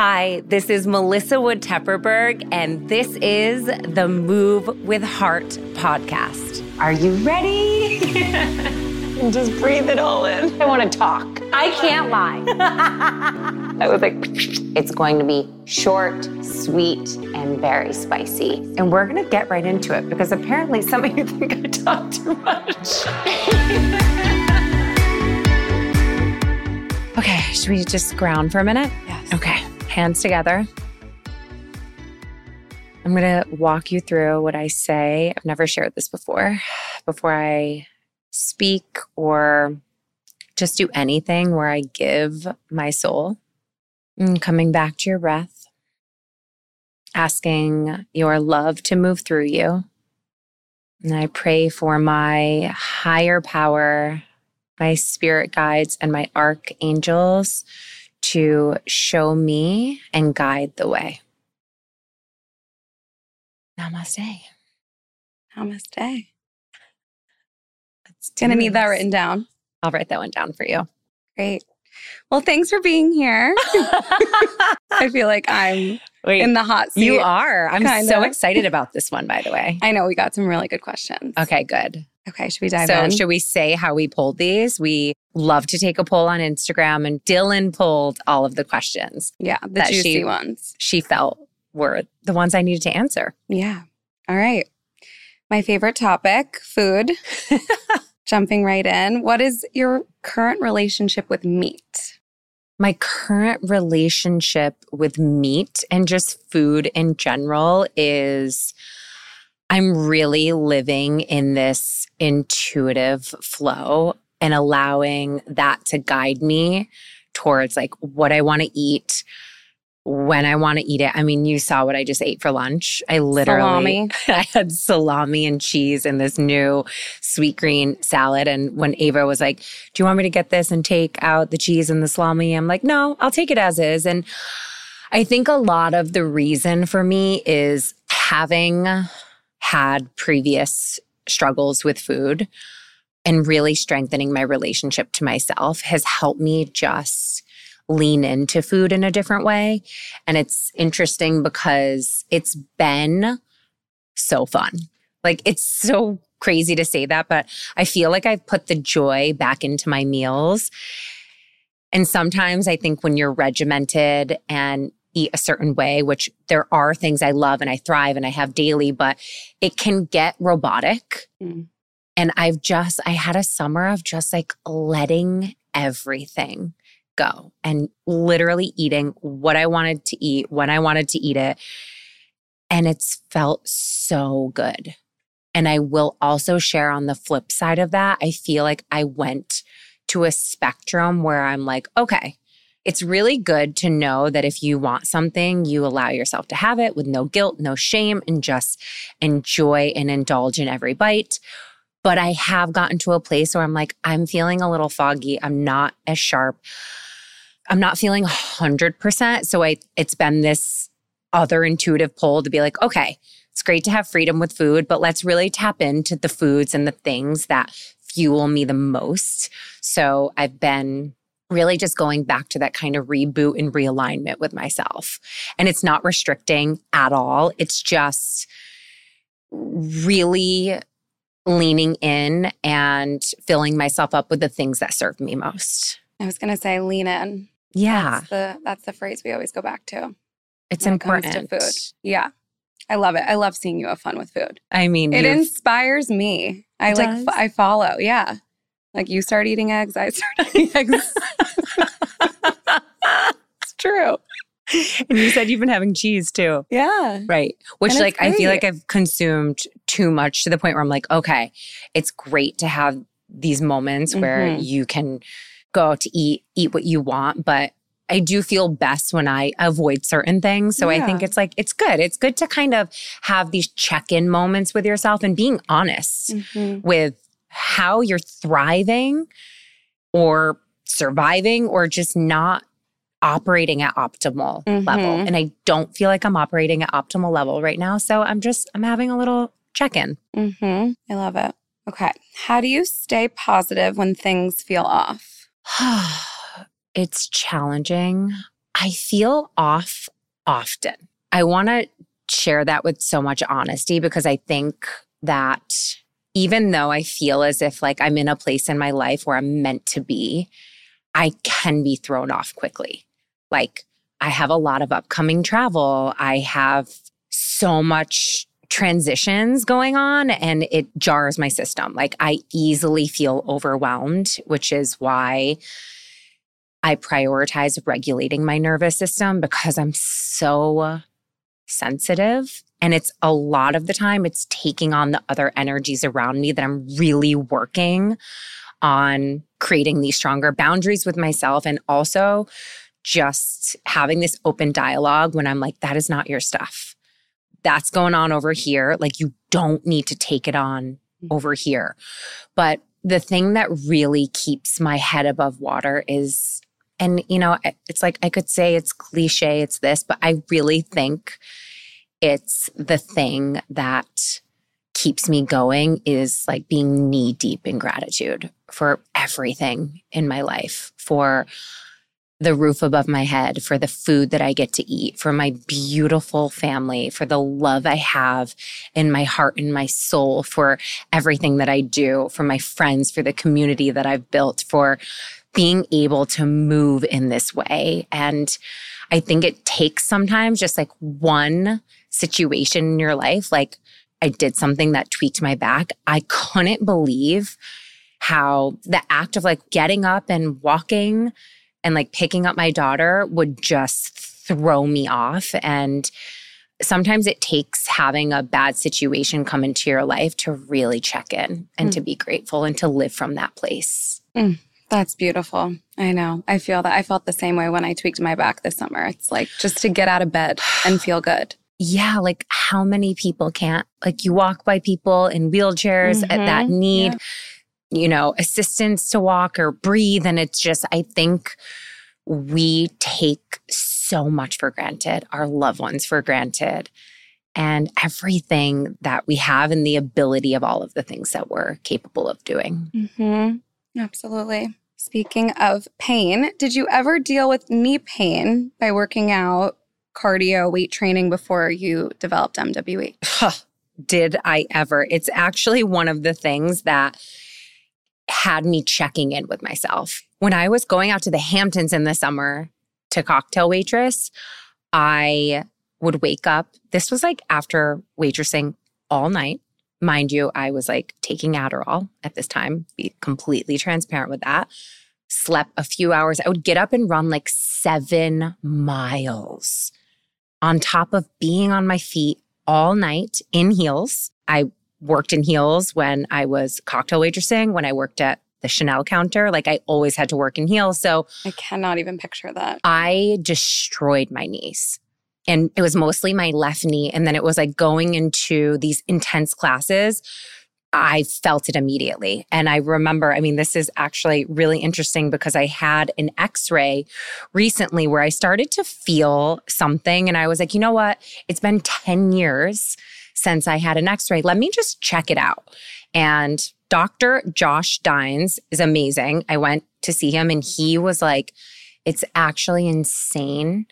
Hi, this is Melissa Wood Tepperberg, and this is the Move with Heart podcast. Are you ready? Just breathe it all in. I want to talk. I can't lie. I was like, it's going to be short, sweet, and very spicy. And we're going to get right into it because apparently some of you think I talk too much. okay, should we just ground for a minute? Yes. Okay, hands together. I'm going to walk you through what I say. I've never shared this before. Before I speak or just do anything where I give my soul, and coming back to your breath, asking your love to move through you. And I pray for my higher power, my spirit guides, and my archangels to show me and guide the way. Namaste. Namaste. Let's Gonna need that written down. I'll write that one down for you. Great. Well, thanks for being here. I feel like I'm Wait, in the hot seat. you are. I'm so Kinda. excited about this one, by the way. I know we got some really good questions. Okay, good. Okay, should we dive so, in? should we say how we pulled these? We love to take a poll on Instagram, and Dylan pulled all of the questions yeah, the that juicy she- ones. she felt were the ones I needed to answer. Yeah. All right. My favorite topic, food. Jumping right in. What is your current relationship with meat? My current relationship with meat and just food in general is I'm really living in this intuitive flow and allowing that to guide me towards like what I want to eat, when I want to eat it. I mean, you saw what I just ate for lunch. I literally Salami. I had salami and cheese and this new Sweetgreen salad. And when Ava was like, Do you want me to get this and take out the cheese and the salami? I'm like, No, I'll take it as is. And I think a lot of the reason for me is having had previous struggles with food and really strengthening my relationship to myself has helped me just lean into food in a different way. And it's interesting because it's been so fun. Like it's so crazy to say that, but I feel like I've put the joy back into my meals. And sometimes I think when you're regimented and eat a certain way, which there are things I love and I thrive and I have daily, but it can get robotic. Mm. And I've just, I had a summer of just like letting everything go and literally eating what I wanted to eat when I wanted to eat it. And it's felt so good. And I will also share on the flip side of that, I feel like I went to a spectrum where I'm like, okay, it's really good to know that if you want something, you allow yourself to have it with no guilt, no shame, and just enjoy and indulge in every bite. But I have gotten to a place where I'm like, I'm feeling a little foggy. I'm not as sharp. I'm not feeling 100%. So I, it's been this other intuitive pull to be like, okay, it's great to have freedom with food, but let's really tap into the foods and the things that fuel me the most. So I've been really just going back to that kind of reboot and realignment with myself. And it's not restricting at all. It's just really leaning in and filling myself up with the things that serve me most. I was gonna say lean in. Yeah, That's the that's the phrase we always go back to. it's it important. to food. Yeah. I love it. I love seeing you have fun with food. I mean, It inspires me. I It like I follow. Yeah. Like you start eating eggs, I start eating eggs. it's true. and you said you've been having cheese too. Yeah. Right. Which, And like, I feel like I've consumed too much to the point where I'm like, okay, it's great to have these moments where Mhm. you can go out to eat, eat what you want. But I do feel best when I avoid certain things. So I think it's like, it's good. It's good to kind of have these check in moments with yourself and being honest Mhm. with how you're thriving or surviving or just not operating at optimal level. Mhm. And I don't feel like I'm operating at optimal level right now. So I'm just, I'm having a little check in. Mm-hmm. I love it. Okay. How do you stay positive when things feel off? it's challenging. I feel off often. I want to share that with so much honesty because I think that even though I feel as if like I'm in a place in my life where I'm meant to be, I can be thrown off quickly. Like I have a lot of upcoming travel. I have so much transitions going on and it jars my system. Like I easily feel overwhelmed, which is why I prioritize regulating my nervous system because I'm so sensitive. And it's a lot of the time, it's taking on the other energies around me that I'm really working on creating these stronger boundaries with myself and also just having this open dialogue when I'm like, that is not your stuff. That's going on over here. Like, you don't need to take it on mm. over here. But the thing that really keeps my head above water is, and you know, it's like I could say it's cliche, it's this, but I really think it's the thing that keeps me going is like being knee deep in gratitude for everything in my life, for the roof above my head, for the food that I get to eat, for my beautiful family, for the love I have in my heart and my soul, for everything that I do, for my friends, for the community that I've built, for being able to move in this way. And I think it takes sometimes just like one situation in your life. Like I did something that tweaked my back. I couldn't believe how the act of like getting up and walking and like picking up my daughter would just throw me off. And sometimes it takes having a bad situation come into your life to really check in and mm. to be grateful and to live from that place. Mm. That's beautiful. I know. I feel that. I felt the same way when I tweaked my back this summer. It's like just to get out of bed and feel good. Yeah, like how many people can't like you walk by people in wheelchairs mm-hmm. that need yeah. you know, assistance to walk or breathe and it's just I think we take so much for granted, our loved ones for granted and everything that we have and the ability of all of the things that we're capable of doing. Mm-hmm. Absolutely. Speaking of pain, did you ever deal with knee pain by working out, cardio, weight training before you developed MWH? did I ever? It's actually one of the things that had me checking in with myself. When I was going out to the Hamptons in the summer to cocktail waitress, I would wake up. This was like after waitressing all night. Mind you, I was like taking Adderall at this time, be completely transparent with that. Slept a few hours. I would get up and run like seven miles on top of being on my feet all night in heels. I worked in heels when I was cocktail waitressing, when I worked at the Chanel counter. Like I always had to work in heels. So I cannot even picture that. I destroyed my knees. And it was mostly my left knee. And then it was like going into these intense classes. I felt it immediately. And I remember, I mean, this is actually really interesting because I had an x ray recently where I started to feel something. And I was like, you know what? It's been 10 years since I had an x ray. Let me just check it out. And Dr. Josh Dines is amazing. I went to see him and he was like, it's actually insane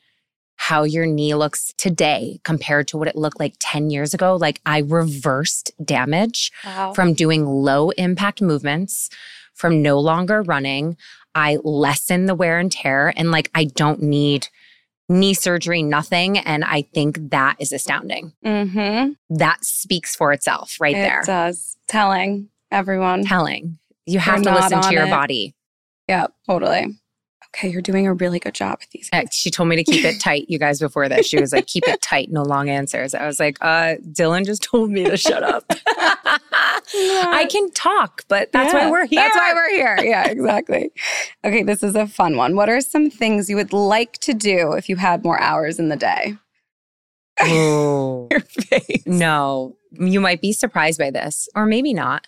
how your knee looks today compared to what it looked like 10 years ago. Like I reversed damage wow. from doing low impact movements, from no longer running. I lessen the wear and tear and like I don't need knee surgery, nothing. And I think that is astounding. Mm-hmm. That speaks for itself right it there. It does. Telling everyone. Telling. You have You're to listen to your it. body. Yeah, totally okay, you're doing a really good job with these. Uh, she told me to keep it tight, you guys, before that. She was like, keep it tight, no long answers. I was like, uh, Dylan just told me to shut up. I can talk, but that's yeah, why we're here. That's why we're here. Yeah, exactly. okay, this is a fun one. What are some things you would like to do if you had more hours in the day? Oh, your face. No, you might be surprised by this, or maybe not.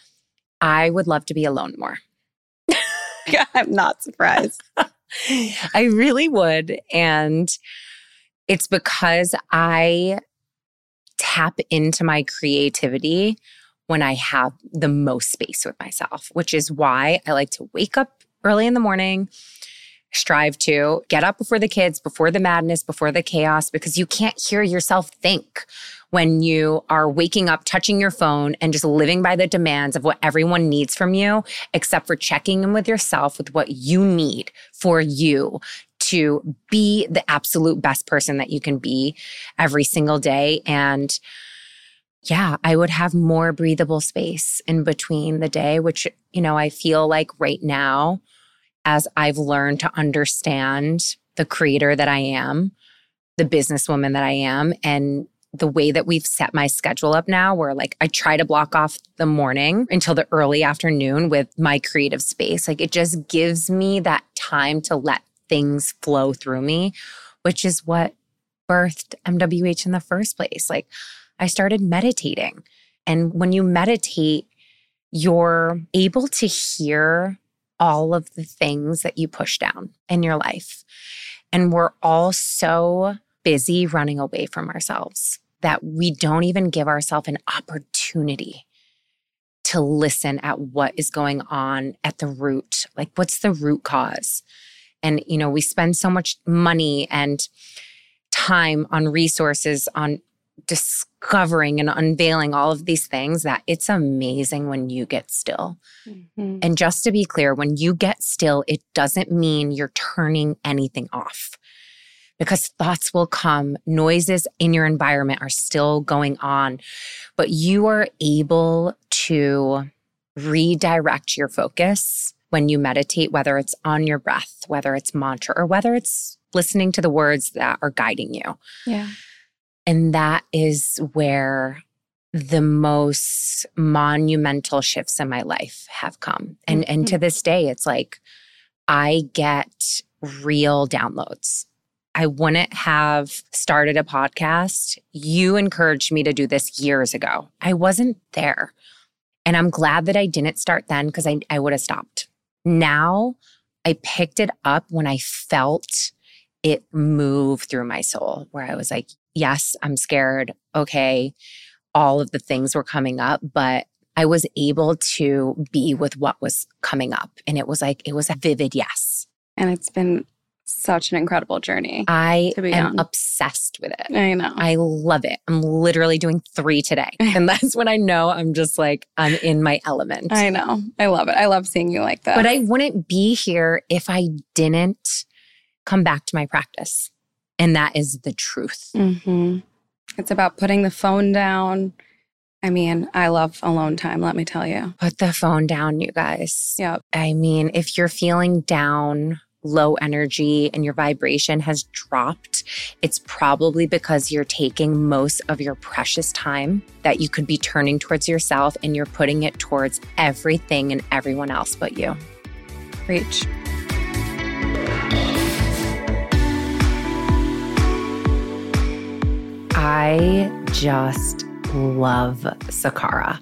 I would love to be alone more. I'm not surprised. I really would. And it's because I tap into my creativity when I have the most space with myself, which is why I like to wake up early in the morning, strive to get up before the kids, before the madness, before the chaos, because you can't hear yourself think when you are waking up, touching your phone, and just living by the demands of what everyone needs from you, except for checking in with yourself with what you need for you to be the absolute best person that you can be every single day. And yeah, I would have more breathable space in between the day, which, you know, I feel like right now, as I've learned to understand the creator that I am, the businesswoman that I am, and the way that we've set my schedule up now, where like I try to block off the morning until the early afternoon with my creative space. Like it just gives me that time to let things flow through me, which is what birthed MWH in the first place. Like I started meditating. And when you meditate, you're able to hear all of the things that you push down in your life. And we're all so busy running away from ourselves that we don't even give ourselves an opportunity to listen at what is going on at the root. Like, what's the root cause? And, you know, we spend so much money and time on resources on discovering and unveiling all of these things that it's amazing when you get still. Mm-hmm. And just to be clear, when you get still, it doesn't mean you're turning anything off because thoughts will come, noises in your environment are still going on, but you are able to redirect your focus when you meditate, whether it's on your breath, whether it's mantra, or whether it's listening to the words that are guiding you. Yeah. And that is where the most monumental shifts in my life have come. And mm-hmm. and to mm-hmm. this day it's like I get real downloads. I wouldn't have started a podcast. You encouraged me to do this years ago. I wasn't there. And I'm glad that I didn't start then because I, I would have stopped. Now I picked it up when I felt it move through my soul, where I was like, yes, I'm scared. Okay. All of the things were coming up, but I was able to be with what was coming up. And it was like, it was a vivid yes. And it's been such an incredible journey. I am on. obsessed with it. I know. I love it. I'm literally doing three today. And that's when I know I'm just like, I'm in my element. I know. I love it. I love seeing you like that. But I wouldn't be here if I didn't come back to my practice. And that is the truth. Mm-hmm. It's about putting the phone down. I mean, I love alone time, let me tell you. Put the phone down, you guys. Yep. I mean, if you're feeling down, low energy, and your vibration has dropped, it's probably because you're taking most of your precious time that you could be turning towards yourself and you're putting it towards everything and everyone else but you. Preach. I just love Sakara.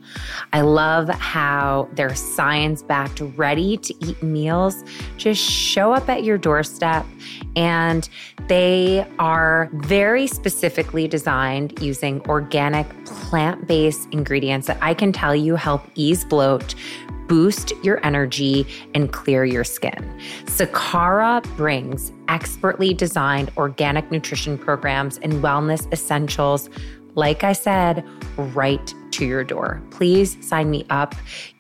I love how their science backed, ready to eat meals just show up at your doorstep. And they are very specifically designed using organic plant based ingredients that I can tell you help ease bloat, boost your energy, and clear your skin. Sakara brings expertly designed organic nutrition programs and wellness essentials like I said, right to your door. Please sign me up.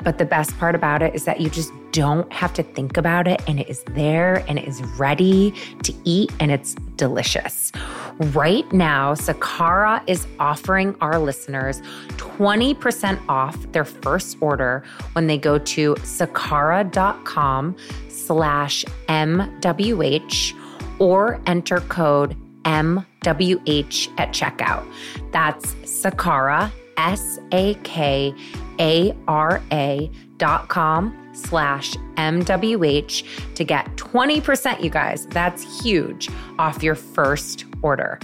But the best part about it is that you just don't have to think about it and it is there and it is ready to eat and it's delicious. Right now, Sakara is offering our listeners 20% off their first order when they go to sakara.com slash MWH or enter code MWH at checkout. That's Sakara, S A K A R A dot com slash MWH to get 20%, you guys. That's huge off your first order.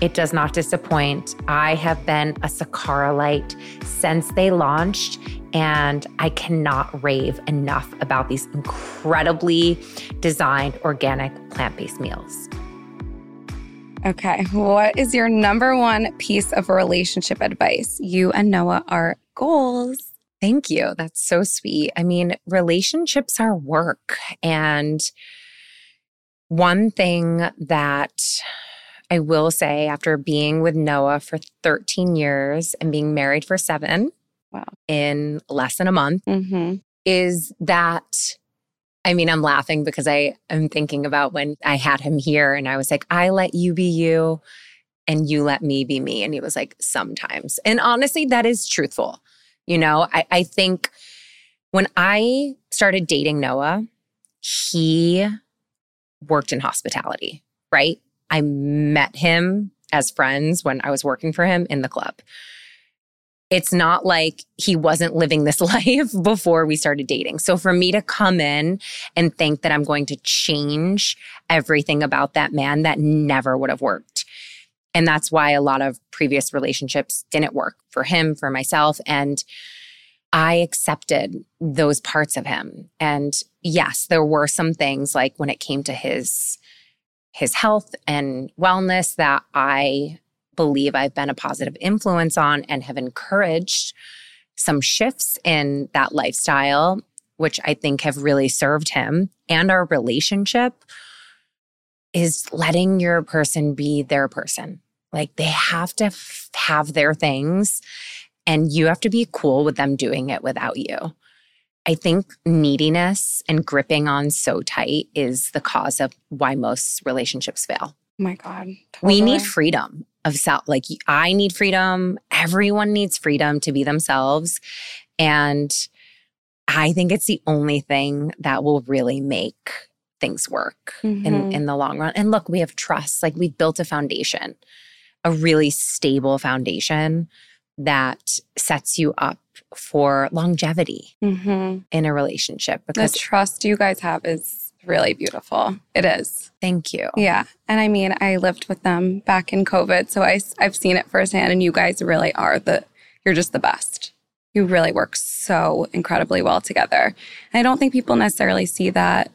It does not disappoint. I have been a Sakara light since they launched, and I cannot rave enough about these incredibly designed organic plant based meals. Okay. What is your number one piece of relationship advice? You and Noah are goals. Thank you. That's so sweet. I mean, relationships are work and One thing that I will say after being with Noah for 13 years and being married for seven Wow. in less than a month Mm-hmm. is that I mean, I'm laughing because I am thinking about when I had him here and I was like, I let you be you and you let me be me. And he was like, sometimes. And honestly, that is truthful. You know, I, I think when I started dating Noah, he worked in hospitality, right? I met him as friends when I was working for him in the club. It's not like he wasn't living this life before we started dating. So for me to come in and think that I'm going to change everything about that man, that never would have worked. And that's why a lot of previous relationships didn't work for him, for myself. And I accepted those parts of him. And yes, there were some things like when it came to his his health and wellness that I believe I've been a positive influence on and have encouraged some shifts in that lifestyle, which I think have really served him and our relationship, is letting your person be their person. Like they have to f- have their things and you have to be cool with them doing it without you. I think neediness and gripping on so tight is the cause of why most relationships fail. Oh my God. We need freedom of self. Like I need freedom. Everyone needs freedom to be themselves. And I think it's the only thing that will really make things work in, Mhm. in the long run. And look, we have trust. Like we've built a foundation, a really stable foundation that sets you up for longevity Mhm. in a relationship. because The trust you guys have is really beautiful. It is. thank you. Yeah. And I mean, I lived with them back in COVID. So I, I've seen it firsthand. And you guys really are the, you're just the best. You really work so incredibly well together. And I don't think people necessarily see that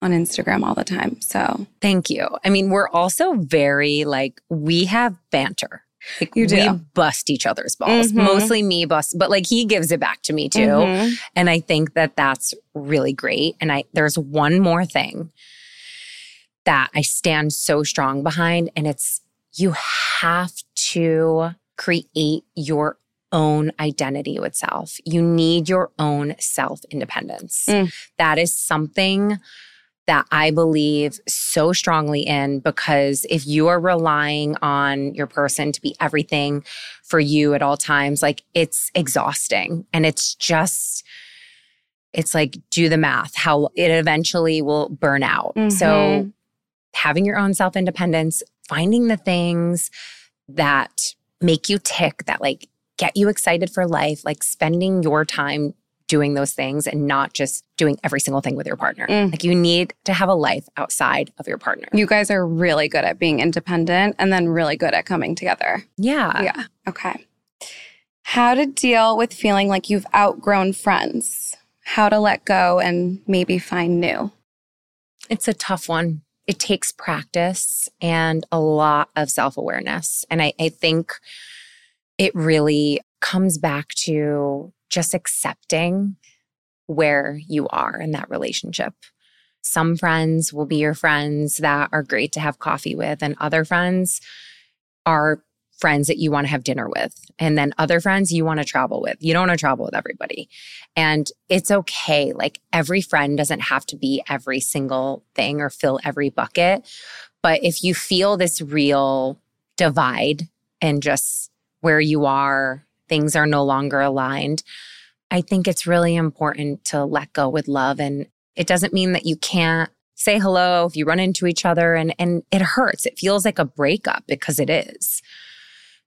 on Instagram all the time. So Thank you. I mean, we're also very like, we have banter. Like, You do. We bust each other's balls. Mhm. Mostly me bust, but like he gives it back to me too. Mhm. And I think that that's really great. And I, there's one more thing that I stand so strong behind, and it's you have to create your own identity with self. You need your own self independence. Mm. That is something that I believe so strongly in because if you are relying on your person to be everything for you at all times, like it's exhausting and it's just, it's like do the math, how it eventually will burn out. So Mhm. having your own self independence, finding the things that make you tick, that like get you excited for life, like spending your time doing those things and not just doing every single thing with your partner. Mm. Like you need to have a life outside of your partner. You guys are really good at being independent and then really good at coming together. yeah. yeah. Okay. How to deal with feeling like you've outgrown friends. How to let go and maybe find new. It's a tough one. It takes practice and a lot of self awareness. And I, I think it really comes back to just accepting where you are in that relationship. Some friends will be your friends that are great to have coffee with, and other friends are friends that you want to have dinner with. And then other friends you want to travel with. You don't want to travel with everybody. And it's okay. Like every friend doesn't have to be every single thing or fill every bucket. But if you feel this real divide and just where you are, things are no longer aligned, I think it's really important to let go with love. And it doesn't mean that you can't say hello if you run into each other and, and it hurts. It feels like a breakup because it is.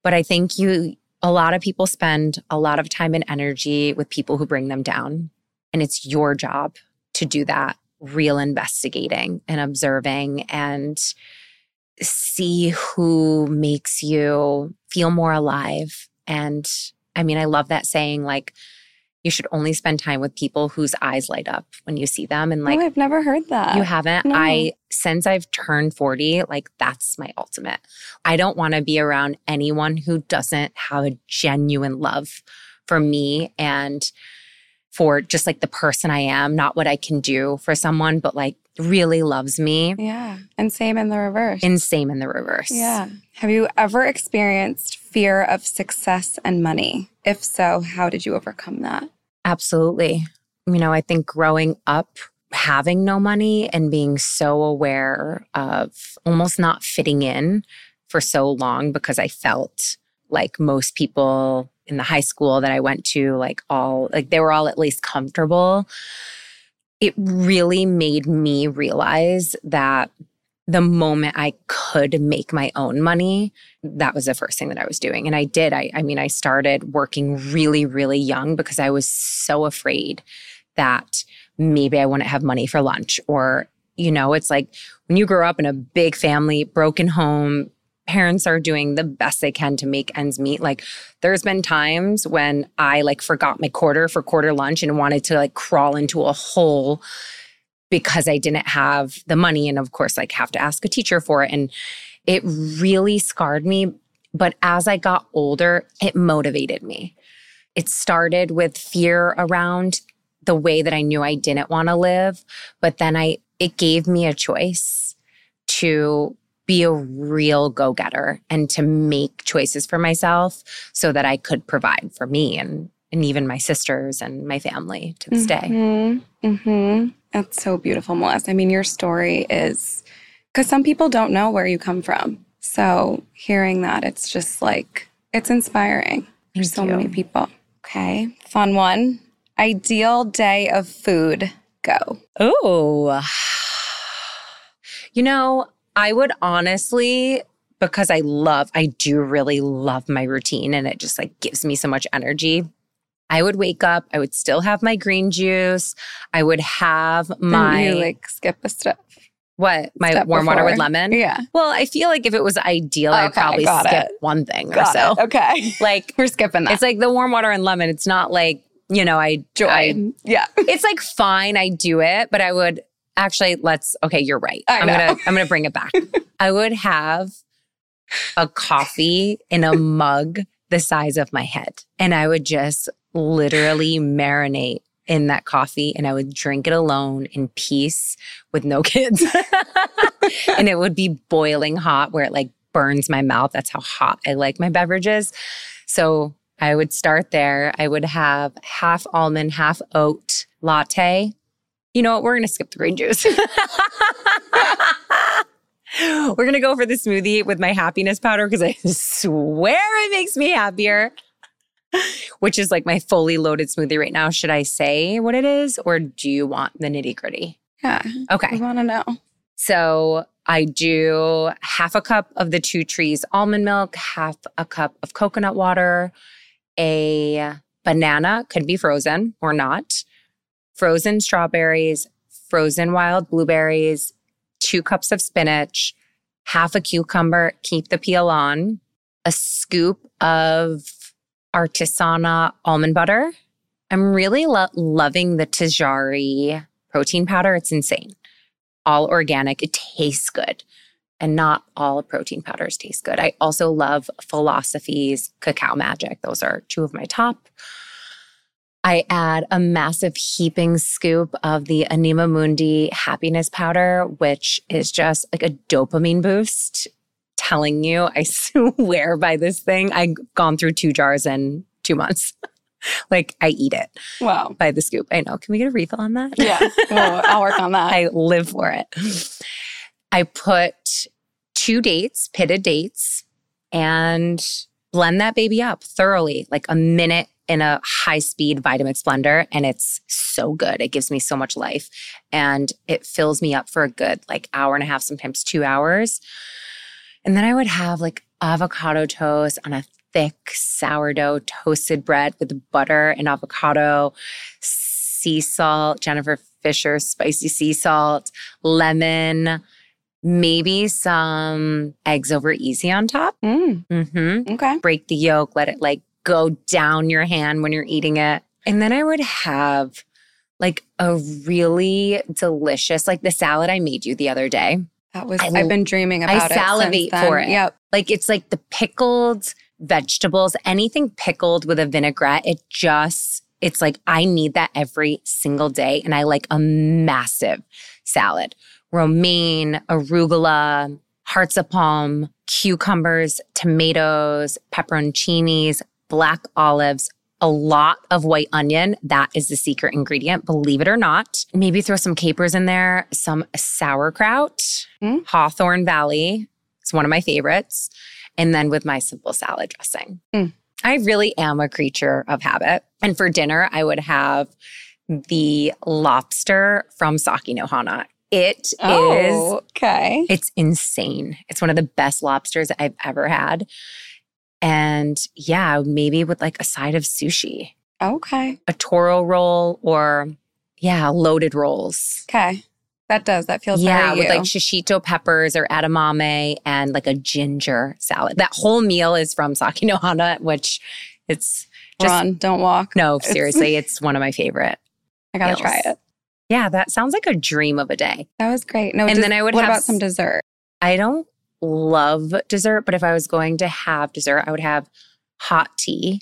But I think you, a lot of people spend a lot of time and energy with people who bring them down. And it's your job to do that real investigating and observing and see who makes you feel more alive. And I mean, I love that saying, like, you should only spend time with people whose eyes light up when you see them. And like, oh, I've never heard that. you haven't. no. I, since I've turned 40, like that's my ultimate. I don't want to be around anyone who doesn't have a genuine love for me and for just like the person I am, not what I can do for someone, but like really loves me. Yeah. And same in the reverse. And same in the reverse. Yeah. Have you ever experienced fear of success and money? If so, how did you overcome that? Absolutely. You know, I think growing up, having no money and being so aware of almost not fitting in for so long because I felt like most people in the high school that I went to, like all, like they were all at least comfortable. It really made me realize that the moment I could make my own money, that was the first thing that I was doing. And I did. I, I mean, I started working really, really young because I was so afraid that maybe I wouldn't have money for lunch. Or, you know, it's like when you grow up in a big family, broken home, parents are doing the best they can to make ends meet. Like there's been times when I like forgot my quarter for quarter lunch and wanted to like crawl into a hole because I didn't have the money. And of course, like have to ask a teacher for it. And it really scarred me. But as I got older, it motivated me. It started with fear around the way that I knew I didn't want to live. But then I, it gave me a choice to be a real go getter and to make choices for myself so that I could provide for me and, and even my sisters and my family to this mm-hmm. day. Mm-hmm. That's so beautiful, Melissa. I mean, your story is because some people don't know where you come from. So hearing that, it's just like, it's inspiring for so you. many people. Okay. Fun one. Ideal day of food. Go. Oh, you know, I would honestly, because I love, I do really love my routine and it just like gives me so much energy. I would wake up, I would still have my green juice. I would have my you like skip a step. what? My step warm water with lemon? Yeah. Well, I feel like if it was ideal, I'd probably got skip it. one thing or so. it. Okay. Like We're skipping that. it's like the warm water and lemon. It's not like, you know, I joy. I, yeah. it's like fine, I do it, but I would actually let's okay, you're right. I I'm know. gonna I'm gonna bring it back. I would have a coffee in a mug the size of my head. And I would just literally marinate in that coffee and I would drink it alone in peace with no kids. and it would be boiling hot where it like burns my mouth. That's how hot I like my beverages. So I would start there. I would have half almond, half oat latte. You know what? We're going to skip the green juice. We're going to go for the smoothie with my happiness powder because I swear it makes me happier, which is like my fully loaded smoothie right now. Should I say what it is or do you want the nitty gritty? Yeah. Okay. I want to know. So I do half a cup of the two trees almond milk, half a cup of coconut water, a banana, could be frozen or not, frozen strawberries, frozen wild blueberries, two cups of spinach, half a cucumber, keep the peel on, a scoop of artisana almond butter. I'm really lo- loving the Tajari protein powder. It's insane. All organic. It tastes good. And not all protein powders taste good. I also love Philosophie's Cacao Magic. Those are two of my top. I add a massive heaping scoop of the Anima Mundi happiness powder, which is just like a dopamine boost. Telling you, I swear by this thing. I've gone through two jars in two months. like I eat it Wow. by the scoop. I know. Can we get a refill on that? Yeah. Well, I'll work on that. I live for it. I put two dates, pitted dates, and blend that baby up thoroughly, like a minute in a high speed Vitamix blender. And it's so good. It gives me so much life and it fills me up for a good like hour and a half, sometimes two hours. And then I would have like avocado toast on a thick sourdough toasted bread with butter and avocado, sea salt, Jennifer Fisher spicy sea salt, lemon, maybe some eggs over easy on top. Mm, Mm-hmm. okay. Break the yolk, let it like go down your hand when you're eating it. And then I would have like a really delicious, like the salad I made you the other day. That was, I I, have been dreaming I about it. since salivate for it. Yep. Like it's like the pickled vegetables, anything pickled with a vinaigrette, it just It's like I need that every single day. And I like a massive salad romaine, arugula, hearts of palm, cucumbers, tomatoes, pepperoncinis, black olives, a lot of white onion. That is the secret ingredient, believe it or not. Maybe throw some capers in there, some sauerkraut, Mm. Hawthorne Valley. It's one of my favorites. And then with my simple salad dressing. Mm. I really am a creature of habit. And for dinner, I would have the lobster from Sake no Hana. It is Oh, okay. it's insane. It's one of the best lobsters I've ever had. And yeah, maybe with like a side of sushi, Okay. a toro roll or yeah, loaded rolls. Okay. That does. That feels yeah, with you. like shishito peppers or edamame and like a ginger salad. That whole meal is from Sake no Hana, which it's just Run, don't walk. no, It's- seriously, it's one of my favorite. I gotta meals. try it. Yeah, that sounds like a dream of a day. That was great. No, And des- then I would What have about some dessert? I don't love dessert, but if I was going to have dessert, I would have hot tea.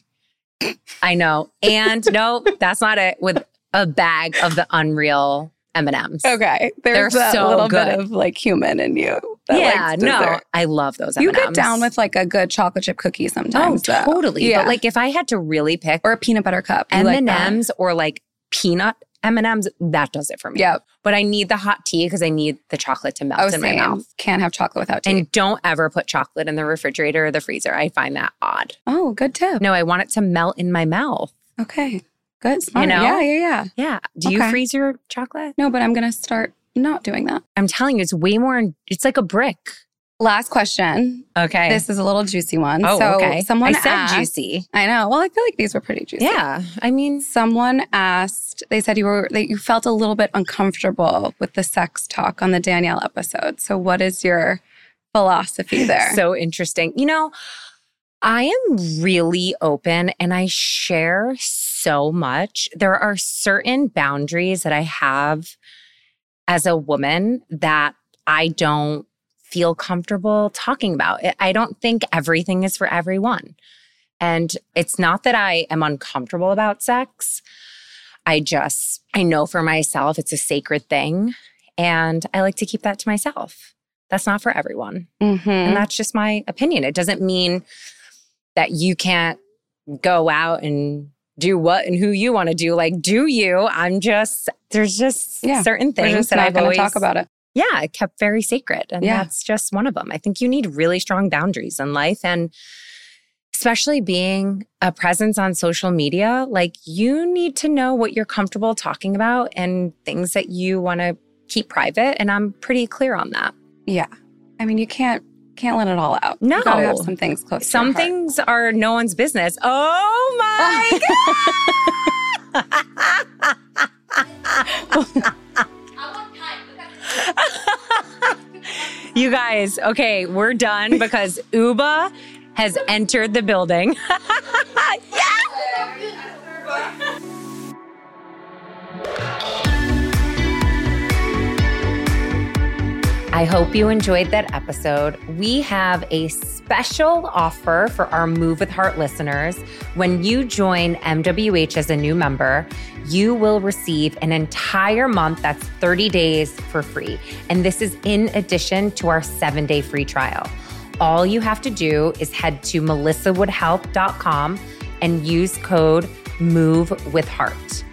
I know. And no, that's not it. With a bag of the unreal M&Ms. Okay, there's They're that so little good. bit of like human in you. That yeah, no. I love those You M&Ms. get down with like a good chocolate chip cookie Oh, sometimes. though. totally. Yeah. But like if I had to really pick or a peanut butter cup. You like. M&Ms or like peanut M&Ms, that does it for me. Yep. But I need the hot tea because I need the chocolate to melt Oh, in my mouth. Can't have chocolate without tea. And don't ever put chocolate in the refrigerator or the freezer. I find that odd. oh, good tip. No, I want it to melt in my mouth. Okay. Good. Smart. know? Yeah, yeah, yeah. Yeah. Do you freeze your chocolate? No, but I'm gonna start not doing that. I'm telling you, it's way more, it's like a brick. Last question. Okay. This is a little juicy one. oh, so okay. someone I said asked, juicy. I know. Well, I feel like these were pretty juicy. Yeah. I mean, Someone asked, they said you were that you felt a little bit uncomfortable with the sex talk on the Danielle episode. So what is your philosophy there? so interesting. You know, I am really open and I share so much. There are certain boundaries that I have as a woman that I don't feel comfortable talking about. I- I don't think everything is for everyone. And it's not that I am uncomfortable about sex. I just, I know for myself it's a sacred thing. And I like to keep that to myself. That's not for everyone. Mhm. And that's just my opinion. It doesn't mean that you can't go out and do what and who you want to do. Like, do you? I'm just, there's just Yeah. certain things just that I've going to always talk about it. Yeah, kept very sacred. And Yeah. that's just one of them. I think you need really strong boundaries in life. And especially being a presence on social media, like you need to know what you're comfortable talking about and things that you want to keep private. And I'm pretty clear on that. Yeah. I mean, you can't can't let it all out. No. You gotta have some things close. Some things are no one's business. Oh my You guys, okay, we're done because Uba has entered the building. I hope you enjoyed that episode. We have a special offer for our Move with Heart listeners. When you join MWH as a new member, you will receive an entire month that's 30 days for free. And this is in addition to our seven day free trial. All you have to do is head to melissawoodhealth.com and use code MOVE with Heart.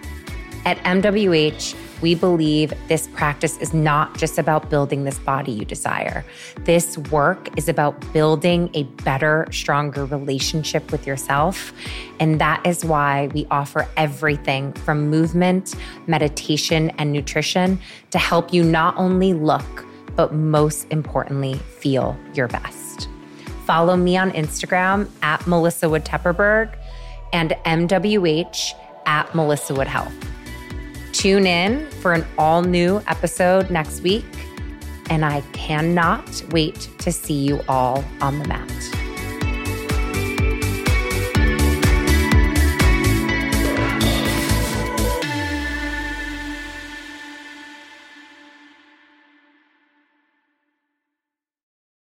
At MWH, we believe this practice is not just about building this body you desire. This work is about building a better, stronger relationship with yourself. And that is why we offer everything from movement, meditation, and nutrition to help you not only look, but most importantly, feel your best. Follow me on Instagram at Melissa Wood Tepperberg and MWH at Melissa Wood Health. Tune in for an all new episode next week, and I cannot wait to see you all on the mat.